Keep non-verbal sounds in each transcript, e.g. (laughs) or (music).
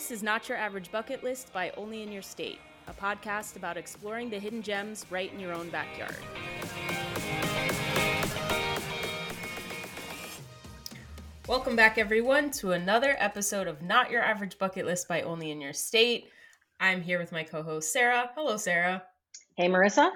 This is Not Your Average Bucket List by Only in Your State, a podcast about exploring the hidden gems right in your own backyard. Welcome back, everyone, to another episode of Not Your Average Bucket List by Only in Your State. I'm here with my co host, Sarah. Hello, Sarah. Hey, Marissa.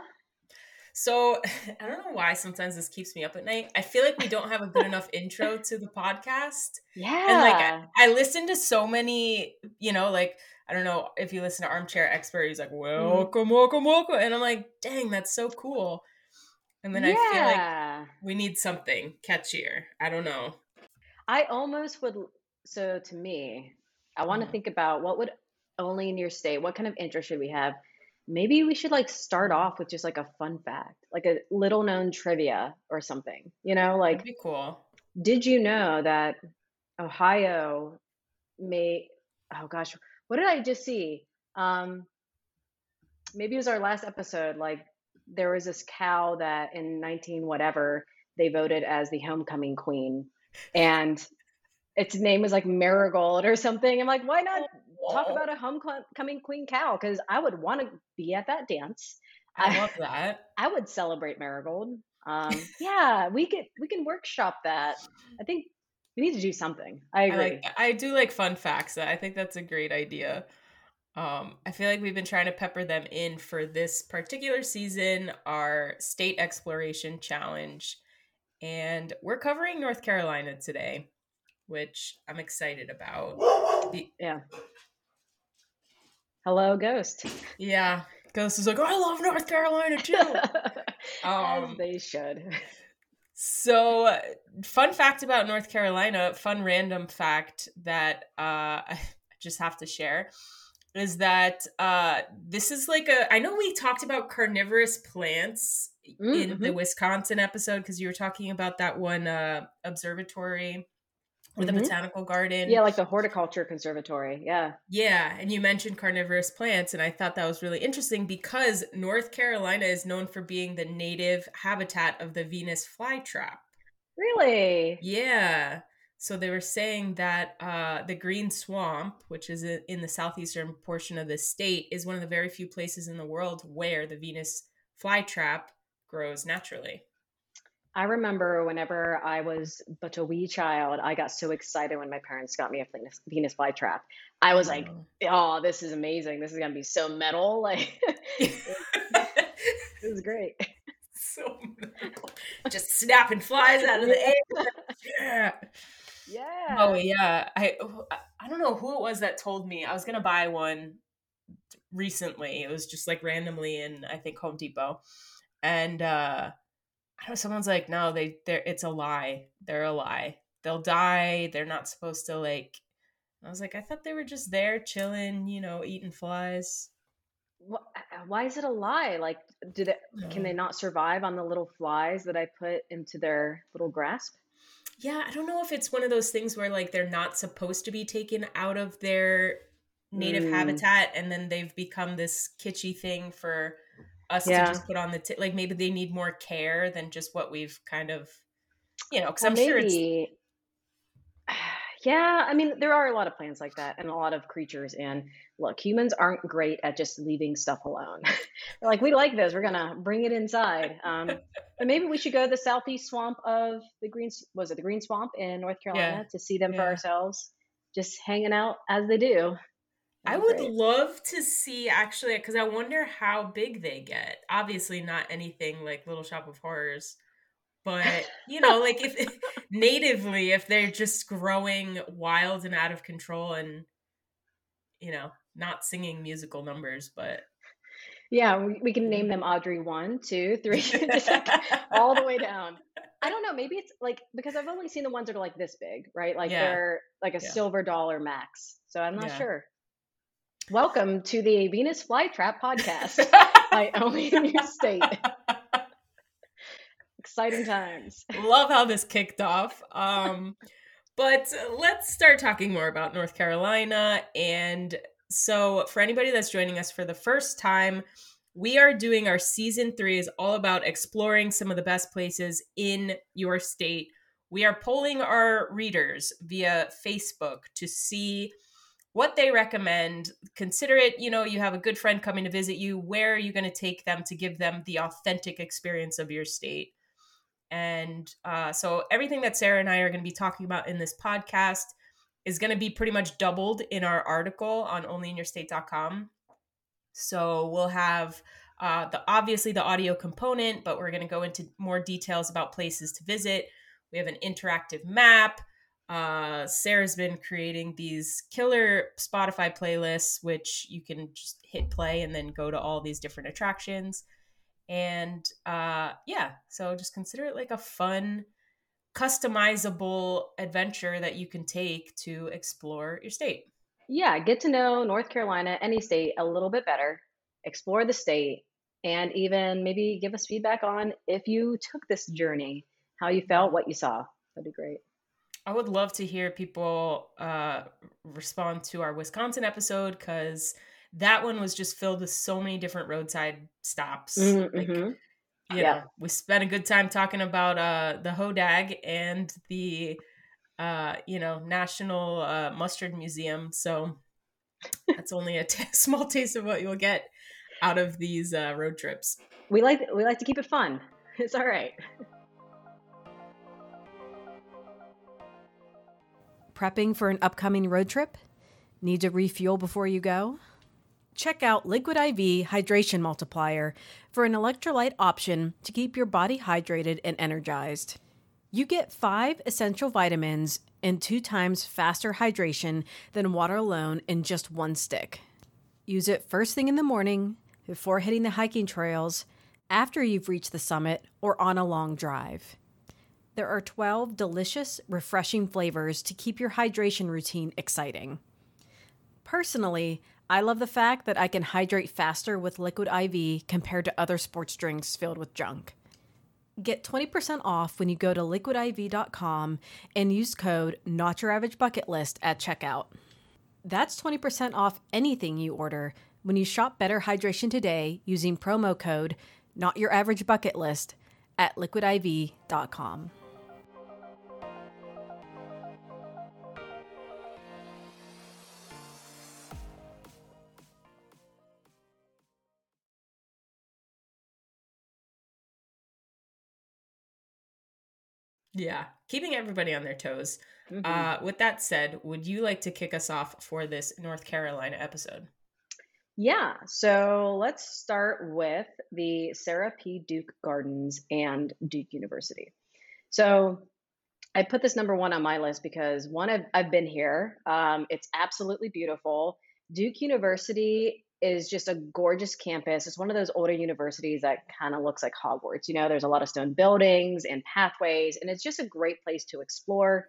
So (laughs) I don't know why sometimes this keeps me up at night. I feel like we don't have a good enough intro (laughs) to the podcast. Yeah. And like I, I listen to so many, you know, like I don't know if you listen to Armchair Expert, he's like, welcome, welcome, welcome. And I'm like, dang, that's so cool. And then yeah. I feel like we need something catchier. I don't know. I almost would. So to me, I want to Mhm. think about what would only in your state, what kind of interest should we have? Maybe we should like start off with just like a fun fact, like a little known trivia or something. You know, like, That'd be cool. did you know that Ohio may, oh gosh, what did I just see? Um, maybe it was our last episode. Like, there was this cow that in 19 whatever they voted as the homecoming queen, and its name was like Marigold or something. I'm like, why not talk about a homecoming queen cow? Because I would want to be at that dance. I (laughs) love that. I would celebrate Marigold. Um, yeah, we could we can workshop that. I think we need to do something. I I agree. like I do like fun facts. I think that's a great idea. Um, I feel like we've been trying to pepper them in for this particular season, our state exploration challenge. And we're covering North Carolina today, which I'm excited about. Yeah. Hello, Ghost. yeah, Ghost is like, I love North Carolina too. (laughs) As Um, they should. So, fun fact about North Carolina, fun random fact that uh, (laughs) I just have to share is that uh, this is like a. I know we talked about carnivorous plants Mm, in the Wisconsin episode because you were talking about that one uh, observatory or the Mhm. botanical garden. Yeah, like the horticulture conservatory. Yeah. Yeah, and you mentioned carnivorous plants, and I thought that was really interesting because North Carolina is known for being the native habitat of the Venus flytrap. Really? Yeah. So they were saying that uh, the Green Swamp, which is in the southeastern portion of the state, is one of the very few places in the world where the Venus flytrap grows naturally. I remember whenever I was but a wee child, I got so excited when my parents got me a Venus, Venus flytrap. I was like, Oh. "Oh, this is amazing! This is gonna be so metal!" (laughs) Like, it was great. (laughs) so metal. just snapping flies out of the air. Yeah. Yeah. Oh yeah, I I don't know who it was that told me I was gonna buy one recently. It was just like randomly in I think Home Depot, and uh someone's like, no, they they're it's a lie. They're a lie. They'll die. They're not supposed to like. I was like, I thought they were just there chilling, you know, eating flies. Wh- Why is it a lie? Like, do they can they not survive on the little flies that I put into their little grasp? Yeah, I don't know if it's one of those things where like they're not supposed to be taken out of their native Mm. habitat and then they've become this kitschy thing for us Yeah. to just put on the t- like maybe they need more care than just what we've kind of you know cuz Well, I'm sure it's. (sighs) Yeah, I mean, there are a lot of plants like that and a lot of creatures. And look, humans aren't great at just leaving stuff alone. They're (laughs) like, we like this, we're gonna bring it inside. Um, (laughs) but maybe we should go to the southeast swamp of the green. Was it the Green Swamp in North Carolina to see them for ourselves, just hanging out as they do. I That'd would great. love to see actually cuz I wonder how big they get. Obviously not anything like Little Shop of Horrors. But, you know, like if (laughs) natively if they're just growing wild and out of control and you know, not singing musical numbers, but Yeah, we, we can name mm. them Audrey one, two, three, (laughs) just like (laughs) all the way down. I don't know. Maybe it's like because I've only seen the ones that are like this big, right? Like Yeah. they're like a Yeah. silver dollar max. So I'm not Yeah. sure. Welcome to the Venus Flytrap podcast by (laughs) Only new State. Exciting times. love how this kicked off. Um, but let's start talking more about North Carolina. And so, for anybody that's joining us for the first time, we are doing our season three is all about exploring some of the best places in your state. We are polling our readers via Facebook to see what they recommend. Consider it, you know, you have a good friend coming to visit you. Where are you going to take them to give them the authentic experience of your state? And uh, so everything that Sarah and I are going to be talking about in this podcast is going to be pretty much doubled in our article on onlyinyourstate.com. So we'll have uh, the obviously the audio component, but we're going to go into more details about places to visit. We have an interactive map. Uh, Sarah's been creating these killer Spotify playlists, which you can just hit play and then go to all these different attractions. And uh, yeah, so just consider it like a fun, customizable adventure that you can take to explore your state. Yeah, get to know North Carolina, any state, a little bit better, explore the state, and even maybe give us feedback on if you took this journey, how you felt, what you saw. That'd be great. I would love to hear people uh, respond to our Wisconsin episode because that one was just filled with so many different roadside stops. Mm-hmm. Like, mm-hmm. you yeah. know, we spent a good time talking about uh, the Hodag and the, uh, you know, National uh, Mustard Museum. So that's only a (laughs) t- small taste of what you'll get out of these uh, road trips. We like we like to keep it fun. (laughs) It's all right. Prepping for an upcoming road trip? Need to refuel before you go? Check out Liquid IV Hydration Multiplier for an electrolyte option to keep your body hydrated and energized. You get five essential vitamins and two times faster hydration than water alone in just one stick. Use it first thing in the morning, before hitting the hiking trails, after you've reached the summit, or on a long drive. There are 12 delicious, refreshing flavors to keep your hydration routine exciting. Personally, I love the fact that I can hydrate faster with Liquid IV compared to other sports drinks filled with junk. Get 20% off when you go to liquidiv.com and use code Not Your Average Bucket List at checkout. That's 20% off anything you order when you shop Better Hydration today using promo code Not Your Average Bucket List at liquidiv.com. Yeah, keeping everybody on their toes. Mhm. Uh, with that said, would you like to kick us off for this North Carolina episode? Yeah, so let's start with the Sarah P. Duke Gardens and Duke University. So I put this number one on my list because one, I've, I've been here. Um, it's absolutely beautiful. Duke University is just a gorgeous campus. It's one of those older universities that kind of looks like Hogwarts. You know, there's a lot of stone buildings and pathways, and it's just a great place to explore.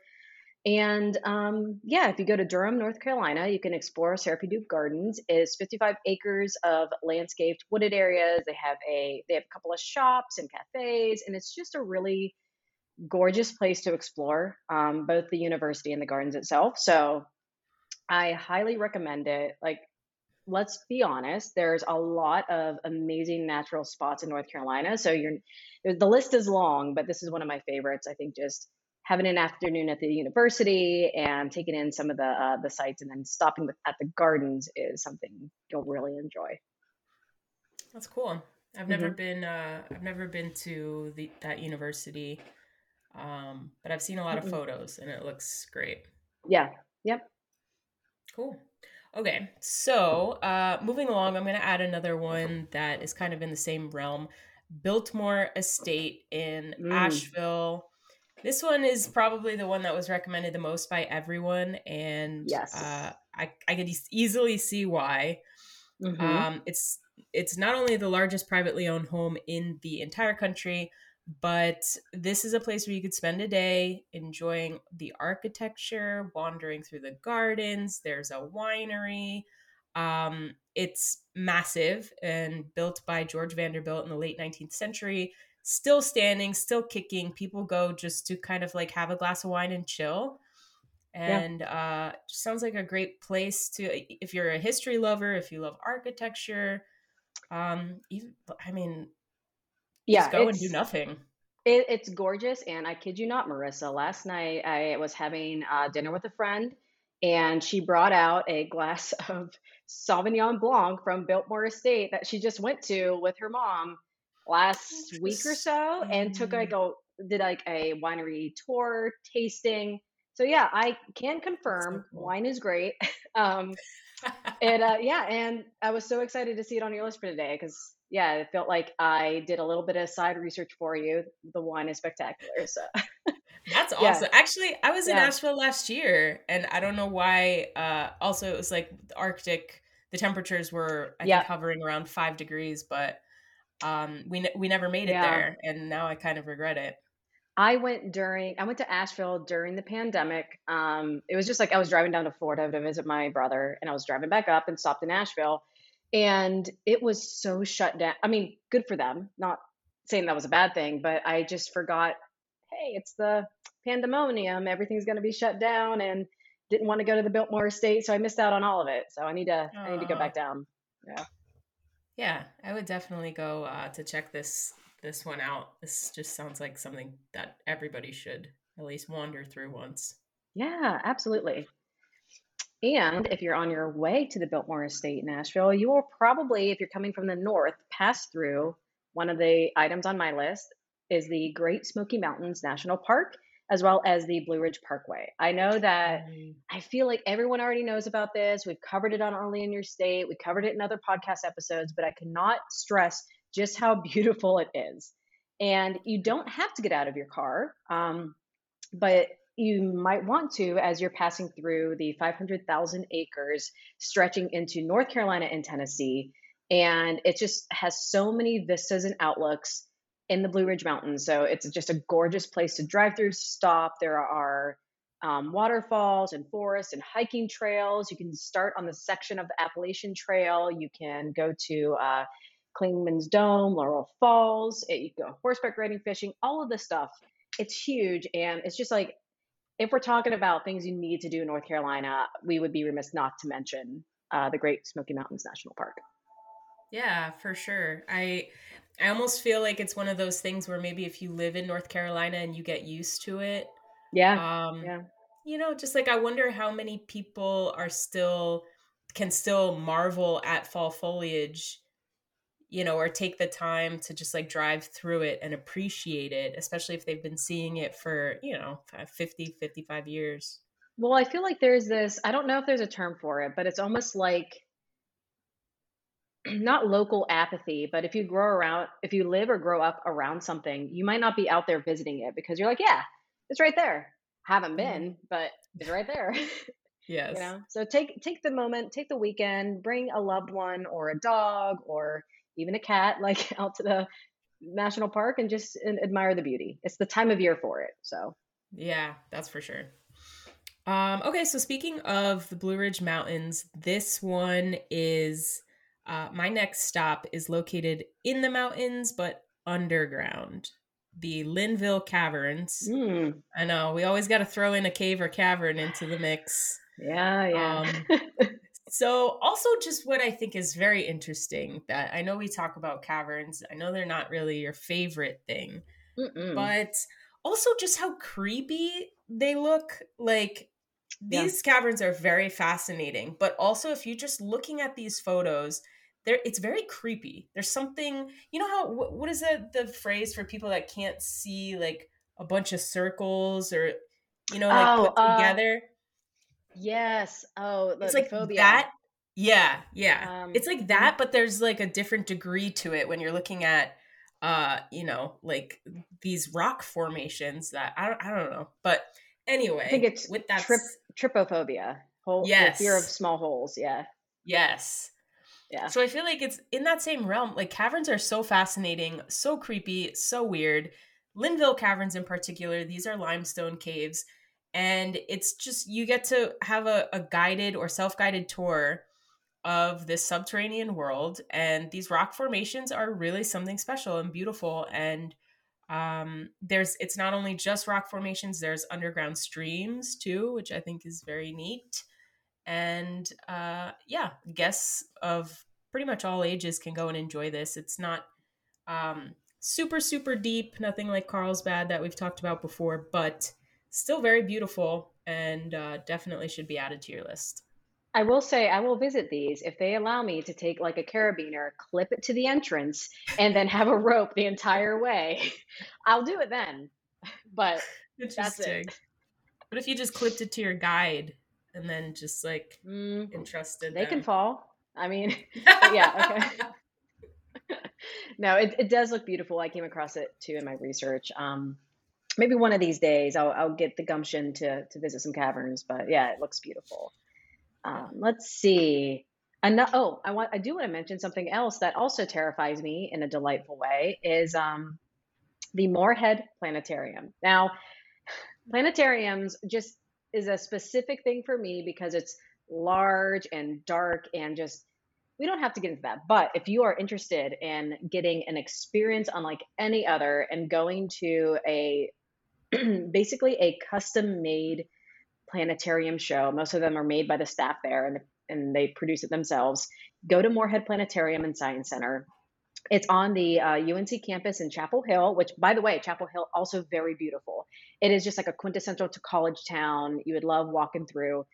And um, yeah, if you go to Durham, North Carolina, you can explore Sarah Duke Gardens. It's 55 acres of landscaped wooded areas. They have a they have a couple of shops and cafes, and it's just a really gorgeous place to explore, um, both the university and the gardens itself. So I highly recommend it. Like, let's be honest, there's a lot of amazing natural spots in North Carolina. So you're the list is long, but this is one of my favorites. I think just having an afternoon at the university and taking in some of the uh, the sites and then stopping with, at the gardens is something you'll really enjoy. That's cool. I've never been. Uh, I've never been to the that university, um, but I've seen a lot of Mm-mm. photos, and it looks great. Yeah. Yep. Cool. Okay, so uh, moving along, I'm going to add another one that is kind of in the same realm. Biltmore Estate in Mm. Asheville. This one is probably the one that was recommended the most by everyone, and Yes. uh, I I could easily see why. Mhm. Um, it's it's not only the largest privately owned home in the entire country, but this is a place where you could spend a day enjoying the architecture, wandering through the gardens. There's a winery. Um, it's massive and built by George Vanderbilt in the late 19th century. Still standing, still kicking. People go just to kind of like have a glass of wine and chill and uh sounds like a great place to if you're a history lover if you love architecture um even i mean yeah. just go and do nothing It, it's gorgeous, and I kid you not, Marissa. Last night I was having uh, dinner with a friend, and she brought out a glass (laughs) of Sauvignon Blanc from Biltmore Estate that she just went to with her mom last week or so and took like a did like a winery tour tasting. So yeah, I can confirm so cool. wine is great. (laughs) um (laughs) and uh yeah, and I was so excited to see it on your list for today because yeah, it felt like I did a little bit of side research for you. The wine is spectacular. So (laughs) That's awesome. Yeah. Actually, I was in yeah. Asheville last year and I don't know why uh also it was like the Arctic the temperatures were I yeah. think hovering around 5 degrees, but um we we never made it there and now I kind of regret it. I went during I went to Asheville during the pandemic. Um it was just like I was driving down to Florida to visit my brother and I was driving back up and stopped in Asheville and it was so shut down. I mean, good for them. Not saying that was a bad thing, but I just forgot hey, it's the pandemonium, everything's going to be shut down, and didn't want to go to the Biltmore Estate, so I missed out on all of it. So I need to, I need to go back down. Yeah. Yeah, I would definitely go uh, to check this this one out. This just sounds like something that everybody should at least wander through once. Yeah, absolutely. And if you're on your way to the Biltmore Estate in Asheville, you will probably, if you're coming from the north, pass through one of the items on my list, is the Great Smoky Mountains National Park, as well as the Blue Ridge Parkway. I know that. I feel like everyone already knows about this. We've covered it on Only in Your State, we covered it in other podcast episodes, but I cannot stress just how (laughs) beautiful it is. And you don't have to get out of your car, um, but you might want to as you're passing through the 500,000 acres stretching into North Carolina and Tennessee. And it just has so many vistas and outlooks in the Blue Ridge Mountains. So it's just a gorgeous place to drive through, stop. There are um, waterfalls and forests and hiking trails. You can start on the section of the Appalachian Trail. You can go to uh, Clingman's Dome, Laurel Falls. It, you go horseback riding, fishing, all of this stuff. It's huge. And it's just like, if we're talking about things you need to do in North Carolina, we would be remiss not to mention uh, the Great Smoky Mountains National Park. Yeah, for sure. I I almost feel like it's one of those things where maybe if you live in North Carolina and you get used to it, yeah, um, yeah, you know, just like I wonder how many people are still can still marvel at fall foliage, you know, or take the time to just like drive through it and appreciate it, especially if they've been seeing it for, you know, 50, 55 years. Well, I feel like there's this, I don't know if there's a term for it, but it's almost like (clears throat) not local apathy, but if you grow around, if you live or grow up around something, you might not be out there visiting it because you're like, yeah, it's right there. Haven't mm-hmm. been, but it's right there. (laughs) Yes. you know, so take take the moment, take the weekend, bring a loved one or a dog or even a cat (laughs) like out to the national park and just admire the beauty. It's the time of year for it. So. Yeah, that's for sure. Um, okay, so speaking of the Blue Ridge Mountains, this one is uh, my next stop is located in the mountains, but underground. The Linville Caverns. Mm. I know we always got to throw in a cave or cavern into the mix. Yeah, yeah. Um, (laughs) so, also, just what I think is very interesting that I know we talk about caverns. I know they're not really your favorite thing, Mm-mm. but also just how creepy they look. Like these yeah. caverns are very fascinating, but also if you're just looking at these photos, there it's very creepy there's something you know how what, what is the the phrase for people that can't see like a bunch of circles or you know like oh, put uh, together yes oh it's like phobia. that yeah yeah um, it's like mm-hmm. that but there's like a different degree to it when you're looking at uh you know like these rock formations that i don't, I don't know but anyway i think it's with that trip, trypophobia hole yes fear of small holes yeah yes yeah. So I feel like it's in that same realm. Like caverns are so fascinating, so creepy, so weird. Linville Caverns in particular, these are limestone caves. And it's just, you get to have a, a guided or self guided tour of this subterranean world. And these rock formations are really something special and beautiful. And um, there's, it's not only just rock formations, there's underground streams too, which I think is very neat and uh, yeah, guests of pretty much all ages can go and enjoy this. It's not um, super super deep, nothing like Carlsbad that we've talked about before, but still very beautiful. and uh, definitely should be added to your list. I will say I will visit these if they allow me to take like a carabiner, clip it to the entrance, and then have a rope the entire way. (laughs) I'll do it then. But that's it. What if you just clipped it to your guide and then just like mm, entrusted? They them? can fall. I mean, (laughs) yeah, okay. (laughs) no, it, it does look beautiful. I came across it too in my research. Um, maybe one of these days I'll, I'll get the gumption to to visit some caverns. But yeah, it looks beautiful. Um, let's see. Ano- oh, I want I do want to mention something else that also terrifies me in a delightful way is um, the Morehead Planetarium. Now, planetariums just is a specific thing for me because it's large and dark and just we don't have to get into that. But if you are interested in getting an experience unlike any other and going to a (clears throat) basically a custom made planetarium show. Most of them are made by the staff there and, and they produce it themselves. Go to Morehead Planetarium and Science Center. It's on the uh, UNC campus in Chapel Hill, which, by the way, Chapel Hill also very beautiful. It is just like a quintessential to college town. You would love walking through.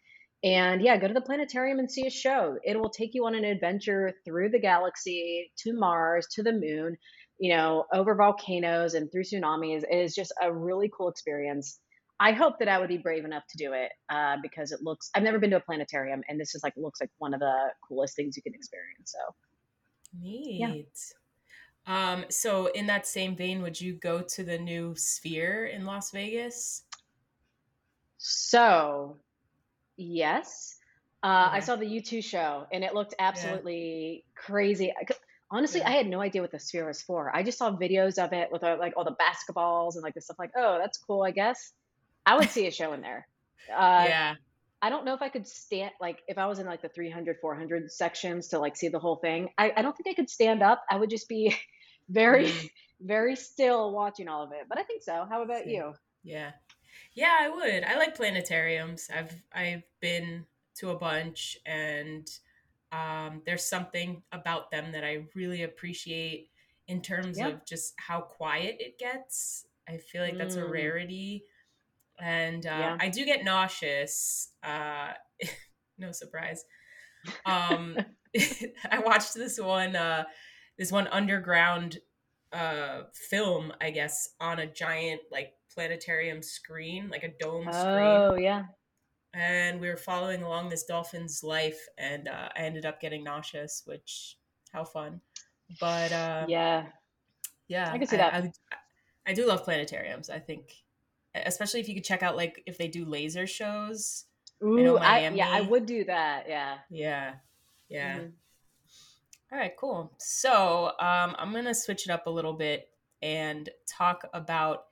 And yeah, go to the planetarium and see a show. It will take you on an adventure through the galaxy to Mars, to the moon, you know, over volcanoes and through tsunamis. It is just a really cool experience. I hope that I would be brave enough to do it uh, because it looks. I've never been to a planetarium, and this is like looks like one of the coolest things you can experience. So neat. Yeah. Um, so in that same vein, would you go to the new Sphere in Las Vegas? So, yes. Uh, I saw the U2 show and it looked absolutely yeah. crazy. Honestly, yeah. I had no idea what the Sphere was for. I just saw videos of it with uh, like all the basketballs and like the stuff like, oh, that's cool, I guess. I would see a show in there. Uh, yeah. I don't know if I could stand like if I was in like the 300 400 sections to like see the whole thing. I, I don't think I could stand up. I would just be (laughs) very mm. very still watching all of it. But I think so. How about you? Yeah. Yeah, I would. I like planetariums. I've I've been to a bunch and um, there's something about them that I really appreciate in terms yep. of just how quiet it gets. I feel like that's mm. a rarity and uh, yeah. I do get nauseous. Uh, (laughs) no surprise. Um, (laughs) I watched this one, uh, this one underground uh, film, I guess, on a giant like planetarium screen, like a dome oh, screen. Oh yeah. And we were following along this dolphin's life, and uh, I ended up getting nauseous. Which, how fun! But uh, yeah, yeah, I can see that. I, I, I do love planetariums. I think especially if you could check out like if they do laser shows. Ooh, I, I yeah, I would do that. Yeah. Yeah. Yeah. Mm-hmm. All right, cool. So um, I'm gonna switch it up a little bit and talk about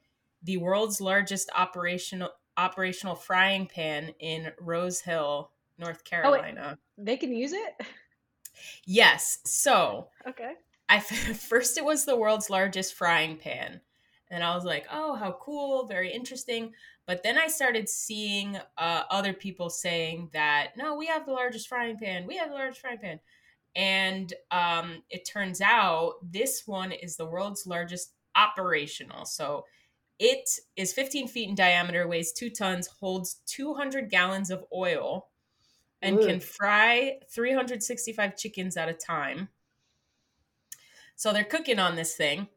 the world's largest operational operational frying pan in Rose Hill, North Carolina. Oh, they can use it. Yes. So okay. I (laughs) first it was the world's largest frying pan, and I was like, oh, how cool, very interesting. But then I started seeing uh, other people saying that, no, we have the largest frying pan. We have the largest frying pan. And um, it turns out this one is the world's largest operational. So it is 15 feet in diameter, weighs two tons, holds 200 gallons of oil, and Ooh. can fry 365 chickens at a time. So they're cooking on this thing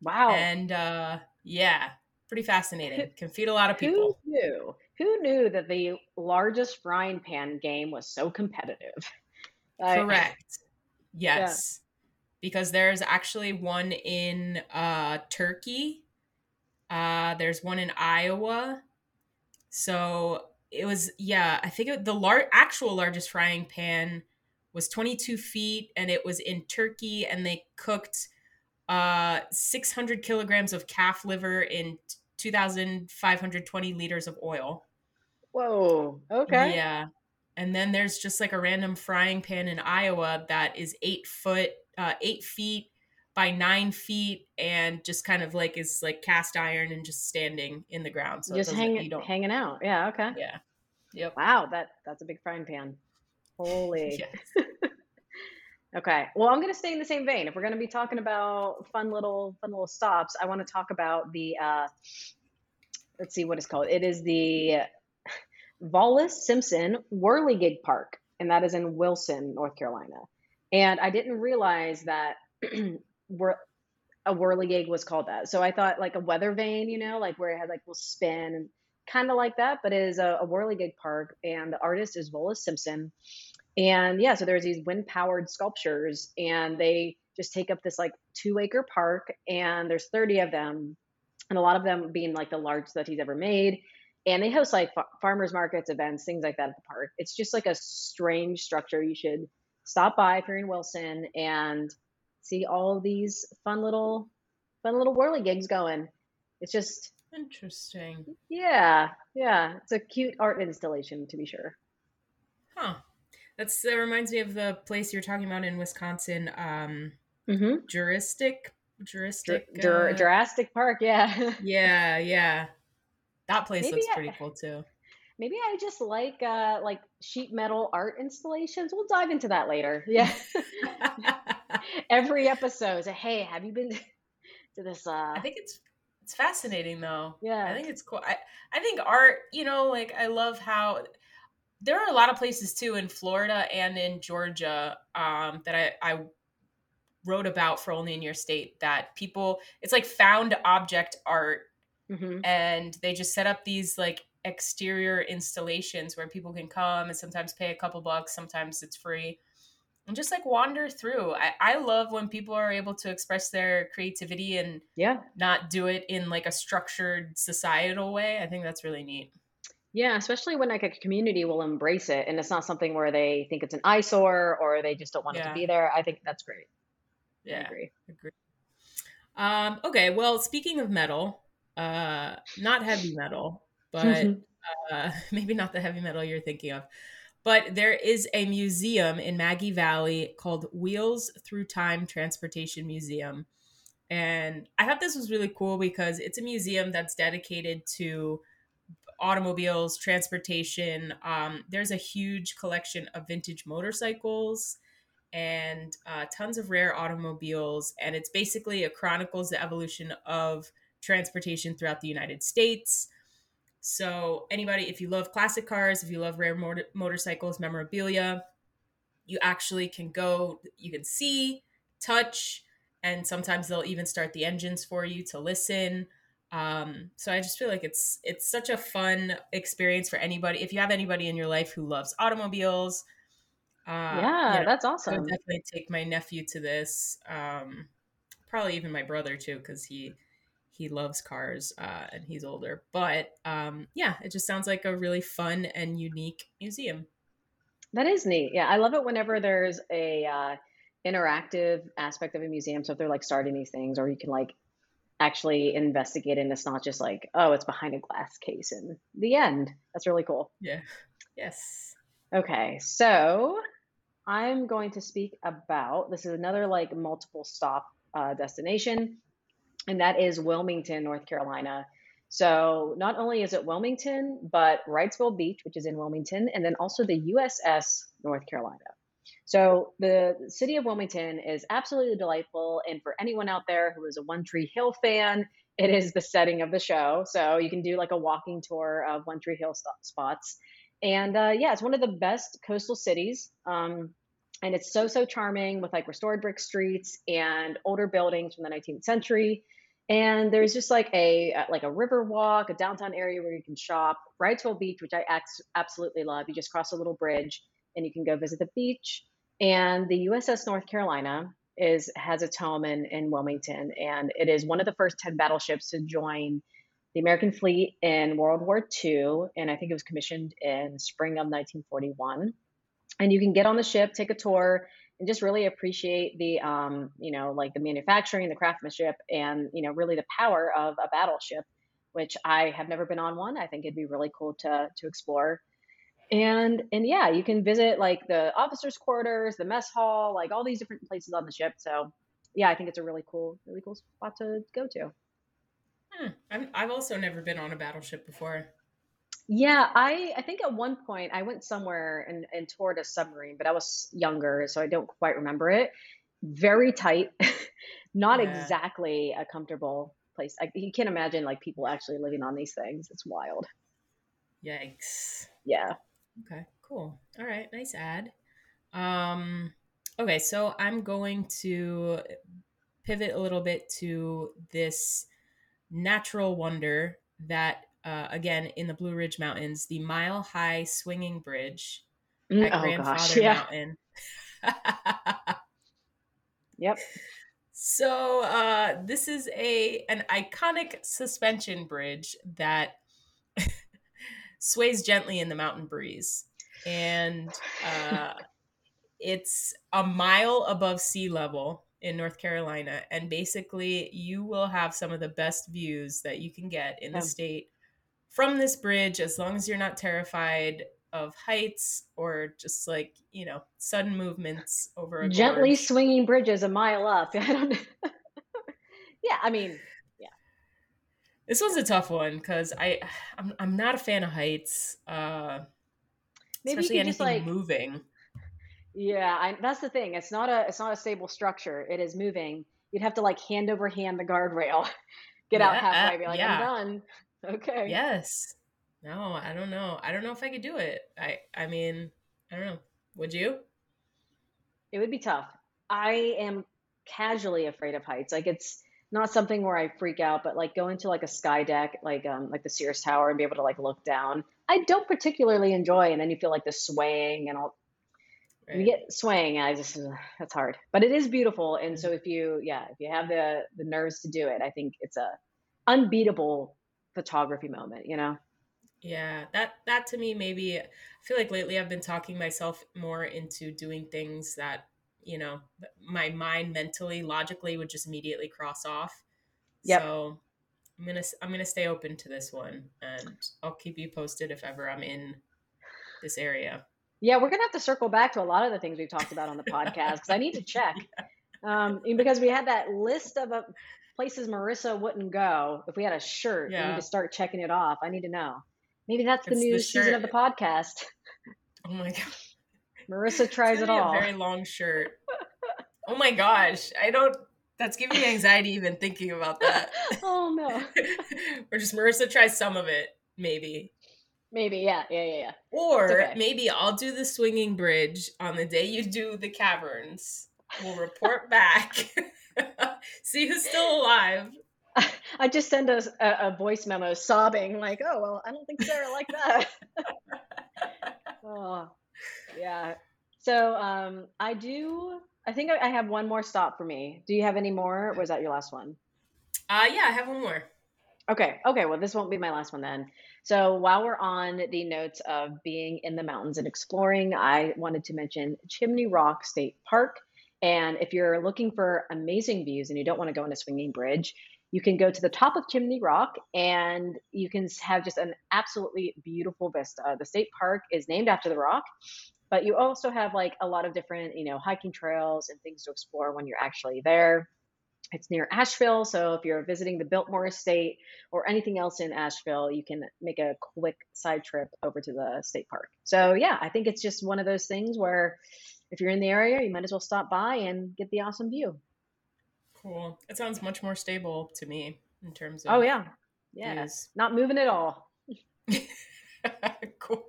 Wow. And uh, yeah, pretty fascinating. Can feed a lot of people. Who knew? Who knew that the largest frying pan game was so competitive? Correct. Yes. Yeah. Because there's actually one in uh, Turkey. Uh, there's one in Iowa. So it was, yeah, I think it, the lar- actual largest frying pan was 22 feet and it was in Turkey and they cooked uh, 600 kilograms of calf liver in 2,520 liters of oil. Whoa. Okay. Yeah. And then there's just like a random frying pan in Iowa that is eight foot, uh, eight feet by nine feet, and just kind of like is like cast iron and just standing in the ground. So just hanging, hanging out. Yeah. Okay. Yeah. Yep. Wow. That that's a big frying pan. Holy. (laughs) (laughs) Okay. Well, I'm going to stay in the same vein. If we're going to be talking about fun little fun little stops, I want to talk about the uh let's see what it's called. It is the Vollis Simpson Whirligig Park, and that is in Wilson, North Carolina. And I didn't realize that (clears throat) a whirligig was called that. So I thought like a weather vane, you know, like where it had like will spin and kind of like that, but it is a, a whirligig park. And the artist is Vollis Simpson. And yeah, so there's these wind powered sculptures, and they just take up this like two acre park, and there's 30 of them, and a lot of them being like the largest that he's ever made. And they host like farmers markets, events, things like that at the park. It's just like a strange structure. You should stop by if you're in Wilson and see all these fun little fun little whirligigs going. It's just interesting. Yeah, yeah. It's a cute art installation to be sure. Huh. That's that reminds me of the place you're talking about in Wisconsin. Um mm-hmm. Juristic Juristic Jur- uh, Jurassic Park, yeah. (laughs) yeah, yeah. That place maybe looks pretty cool too. Maybe I just like uh like sheet metal art installations. We'll dive into that later. Yeah. (laughs) (laughs) (laughs) Every episode, say, hey, have you been (laughs) to this? Uh... I think it's it's fascinating though. Yeah, I think it's cool. I I think art. You know, like I love how there are a lot of places too in Florida and in Georgia um, that I I wrote about for Only in Your State that people it's like found object art. Mm-hmm. And they just set up these like exterior installations where people can come and sometimes pay a couple bucks, sometimes it's free and just like wander through. I, I love when people are able to express their creativity and yeah, not do it in like a structured societal way. I think that's really neat. Yeah, especially when like a community will embrace it and it's not something where they think it's an eyesore or they just don't want yeah. it to be there. I think that's great. Yeah, I agree. agree. Um, okay, well, speaking of metal, uh, not heavy metal, but (laughs) uh, (laughs) maybe not the heavy metal you're thinking of. But there is a museum in Maggie Valley called Wheels Through Time Transportation Museum. And I thought this was really cool because it's a museum that's dedicated to automobiles, transportation. Um, there's a huge collection of vintage motorcycles and uh, tons of rare automobiles. And it's basically, it chronicles the evolution of transportation throughout the United States. So, anybody, if you love classic cars, if you love rare motor- motorcycles, memorabilia, you actually can go, you can see, touch, and sometimes they'll even start the engines for you to listen. Um, so I just feel like it's it's such a fun experience for anybody. If you have anybody in your life who loves automobiles, uh, yeah, you know, that's awesome. I would definitely take my nephew to this. Um, probably even my brother too, because he he loves cars uh, and he's older. But um, yeah, it just sounds like a really fun and unique museum. That is neat. Yeah, I love it whenever there's a uh, interactive aspect of a museum. So if they're like starting these things, or you can like actually investigate, and it's not just like, oh, it's behind a glass case and the end. That's really cool. Yeah. Yes. Okay, so I'm going to speak about this is another like multiple stop uh, destination and that is Wilmington, North Carolina. So not only is it Wilmington, but Wrightsville Beach, which is in Wilmington, and then also the USS North Carolina. So the city of Wilmington is absolutely delightful. And for anyone out there who is a One Tree Hill fan, it is the setting of the show. So you can do like a walking tour of One Tree Hill st- spots. And uh, yeah, it's one of the best coastal cities. Um, and it's so, so charming with like restored brick streets and older buildings from the 19th century and there's just like a uh, like a river walk, a downtown area where you can shop. Wrightsville Beach, which I absolutely love. You just cross a little bridge and you can go visit the beach. And the USS North Carolina is has its home in in Wilmington, and it is one of the first ten battleships to join the American fleet in World War II, and I think it was commissioned in spring of 1941. And you can get on the ship, take a tour, and just really appreciate the um, you know like the manufacturing the craftsmanship and you know really the power of a battleship which i have never been on one. I think it'd be really cool to to explore. And and yeah you can visit like the officers quarters the mess hall like all these different places on the ship. So yeah i think it's a really cool really cool spot to go to. Hmm. i have also never been on a battleship before yeah, I I think at one point I went somewhere and, and toured a submarine, but I was younger, so I don't quite remember it. Very tight, (laughs) not yeah. exactly a comfortable place. I, you can't imagine like people actually living on these things. It's wild. Yikes. Yeah. Okay, cool. All right, nice ad. Um, okay, so I'm going to pivot a little bit to this natural wonder that, uh, again, in the Blue Ridge Mountains, the mile high swinging bridge Mm, at oh Grandfather gosh. Yeah. Mountain. (laughs) Yep. so uh, this is a an iconic suspension bridge that (laughs) sways gently in the mountain breeze, and uh, (laughs) it's a mile above sea level in North Carolina, and basically you will have some of the best views that you can get in the Oh. state from this bridge, as long as you're not terrified of heights or just like you know sudden movements over a Gently gorge. swinging bridges a mile up. (laughs) I don't know. yeah, I mean, yeah. This was a tough one because I I'm, I'm not a fan of heights, uh, maybe especially you could just anything like moving. Yeah, I, that's the thing. It's not a it's not a stable structure. It is moving. You'd have to like hand over hand the guardrail, (laughs) get out halfway, be like, yeah. I'm done. Okay. Yes. No, I don't know. I don't know if I could do it. I I mean, I don't know. Would you? It would be tough. I am casually afraid of heights. Like it's not something where I freak out, but like going to like a sky deck, like um like the Sears Tower and be able to like look down. I don't particularly enjoy, and then you feel like the swaying and all. You get swaying. I just that's hard, but it is beautiful. And so if you yeah if you have the the nerves to do it, I think it's a unbeatable photography moment. You know. Yeah, that that to me maybe I feel like lately I've been talking myself more into doing things that, you know, my mind mentally, logically would just immediately cross off. Yep. So I'm gonna I'm gonna stay open to this one, and I'll keep you posted if ever I'm in this area. Yeah, we're gonna have to circle back to a lot of the things we've talked about on the (laughs) podcast because I need to check. Um, because we had that list of uh, places Marissa wouldn't go. If we had a shirt, we Yeah. need to start checking it off. I need to know. Maybe that's the It's the new season of the podcast. Oh my god, (laughs) Marissa tries it all. a very long shirt. (laughs) Oh my gosh, I don't. That's giving me anxiety even thinking about that. (laughs) oh no. or just Marissa tries some of it, maybe. Maybe yeah, yeah, yeah, yeah. Or okay. maybe I'll do the swinging bridge on the day you do the caverns. We'll report back. (laughs) See who's still alive. (laughs) I just send a, a voice memo sobbing like, "Oh well, I don't think Sarah liked that." (laughs) oh, yeah. So um, I do. I think I have one more stop for me. Do you have any more? Or was that your last one? Uh yeah, I have one more. Okay. Okay. Well, this won't be my last one then. So while we're on the notes of being in the mountains and exploring, I wanted to mention Chimney Rock State Park. And if you're looking for amazing views and you don't want to go on a swinging bridge, you can go to the top of Chimney Rock and you can have just an absolutely beautiful vista. The state park is named after the rock, but you also have like a lot of different, you know, hiking trails and things to explore when you're actually there. It's near Asheville, so if you're visiting the Biltmore Estate or anything else in Asheville, you can make a quick side trip over to the state park. So, yeah, I think it's just one of those things where if you're in the area, you might as well stop by and get the awesome view. Cool. It sounds much more stable to me in terms of Oh, yeah. Yeah. Not moving at all. (laughs) cool.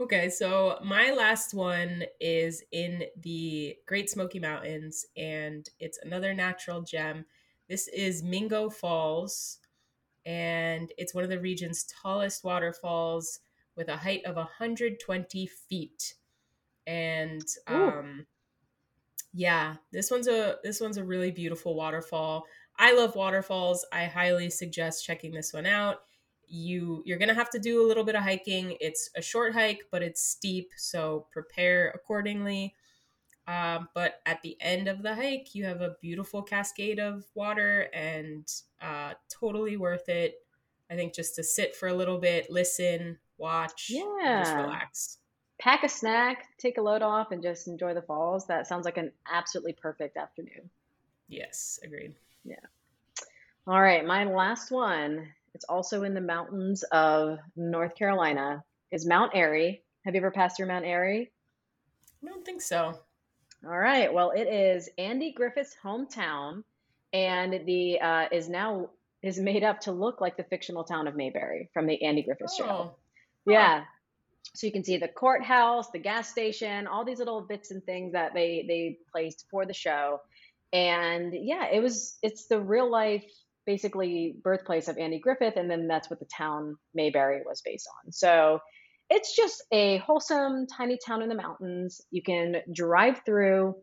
Okay, so my last one is in the Great Smoky Mountains, and it's another natural gem. This is Mingo Falls, and it's one of the region's tallest waterfalls with a height of 120 feet. And um, yeah, this one's a this one's a really beautiful waterfall. I love waterfalls. I highly suggest checking this one out you you're gonna have to do a little bit of hiking it's a short hike but it's steep so prepare accordingly um, but at the end of the hike you have a beautiful cascade of water and uh, totally worth it i think just to sit for a little bit listen watch and just Yeah. relax Pack a snack, take a load off, and just enjoy the falls. That sounds like an absolutely perfect afternoon. yes agreed Yeah. All right, my last one. It's also in the mountains of North Carolina. Is Mount Airy. Have you ever passed through Mount Airy? i don't think so All right. Well, it is Andy Griffith's hometown, and the uh, is now is made up to look like the fictional town of Mayberry from the Andy Griffith Show. Oh, Yeah. So you can see the courthouse, the gas station, all these little bits and things that they they placed for the show. And yeah, it was it's the real life basically birthplace of Andy Griffith and then that's what the town Mayberry was based on. So it's just a wholesome tiny town in the mountains. You can drive through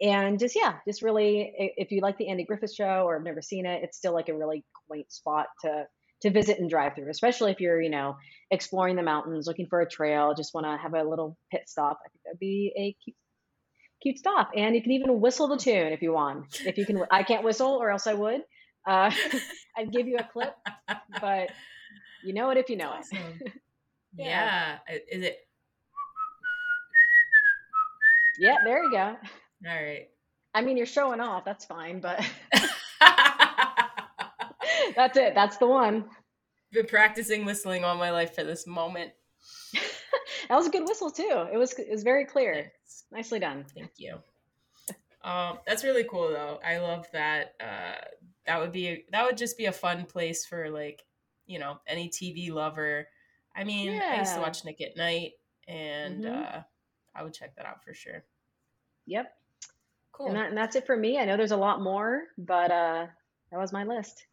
and just yeah, just really if you like the Andy Griffith show or have never seen it, it's still like a really quaint spot to to visit and drive through, especially if you're, you know, exploring the mountains, looking for a trail, just want to have a little pit stop. I think that'd be a cute, cute stop. And you can even whistle the tune if you want. If you can, I can't whistle, or else I would. Uh, (laughs) I'd give you a clip, but you know it if you know it. awesome. (laughs) Yeah. yeah. Is it Yeah, there you go. all right? I mean, you're showing off. That's fine, but (laughs) that's it. That's the one. Been practicing whistling all my life for this moment. (laughs) That was a good whistle too. It was it was very clear. Thanks. Nicely done. Thank you. Um, that's really cool though. I love that. Uh, that would be that would just be a fun place for like you know any TV lover. I mean, I used to watch Nick at Nite, and Mhm. uh, I would check that out for sure. Yep. Cool. And, that, and that's it for me. I know there's a lot more, but uh, that was my list.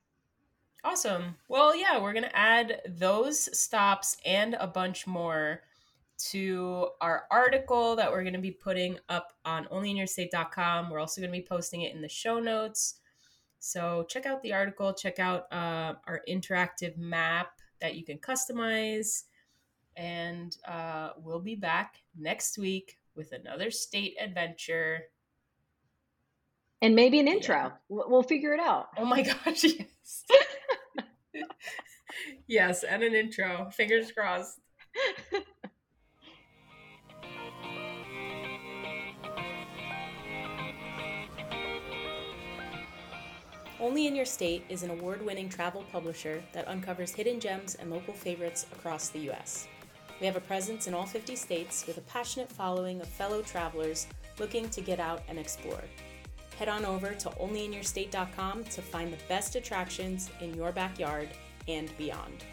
Awesome. Well, yeah, we're going to add those stops and a bunch more to our article that we're going to be putting up on onlyinyourstate.com. We're also going to be posting it in the show notes. So check out the article, check out uh, our interactive map that you can customize. And uh, we'll be back next week with another state adventure. And maybe an intro. We'll we'll figure it out. Oh my (laughs) gosh, yes. (laughs) yes, and an intro. Fingers crossed. Only in Your State is an award winning travel publisher that uncovers hidden gems and local favorites across the U.S. We have a presence in all 50 states with a passionate following of fellow travelers looking to get out and explore. Head on over to onlyinyourstate.com to find the best attractions in your backyard and beyond.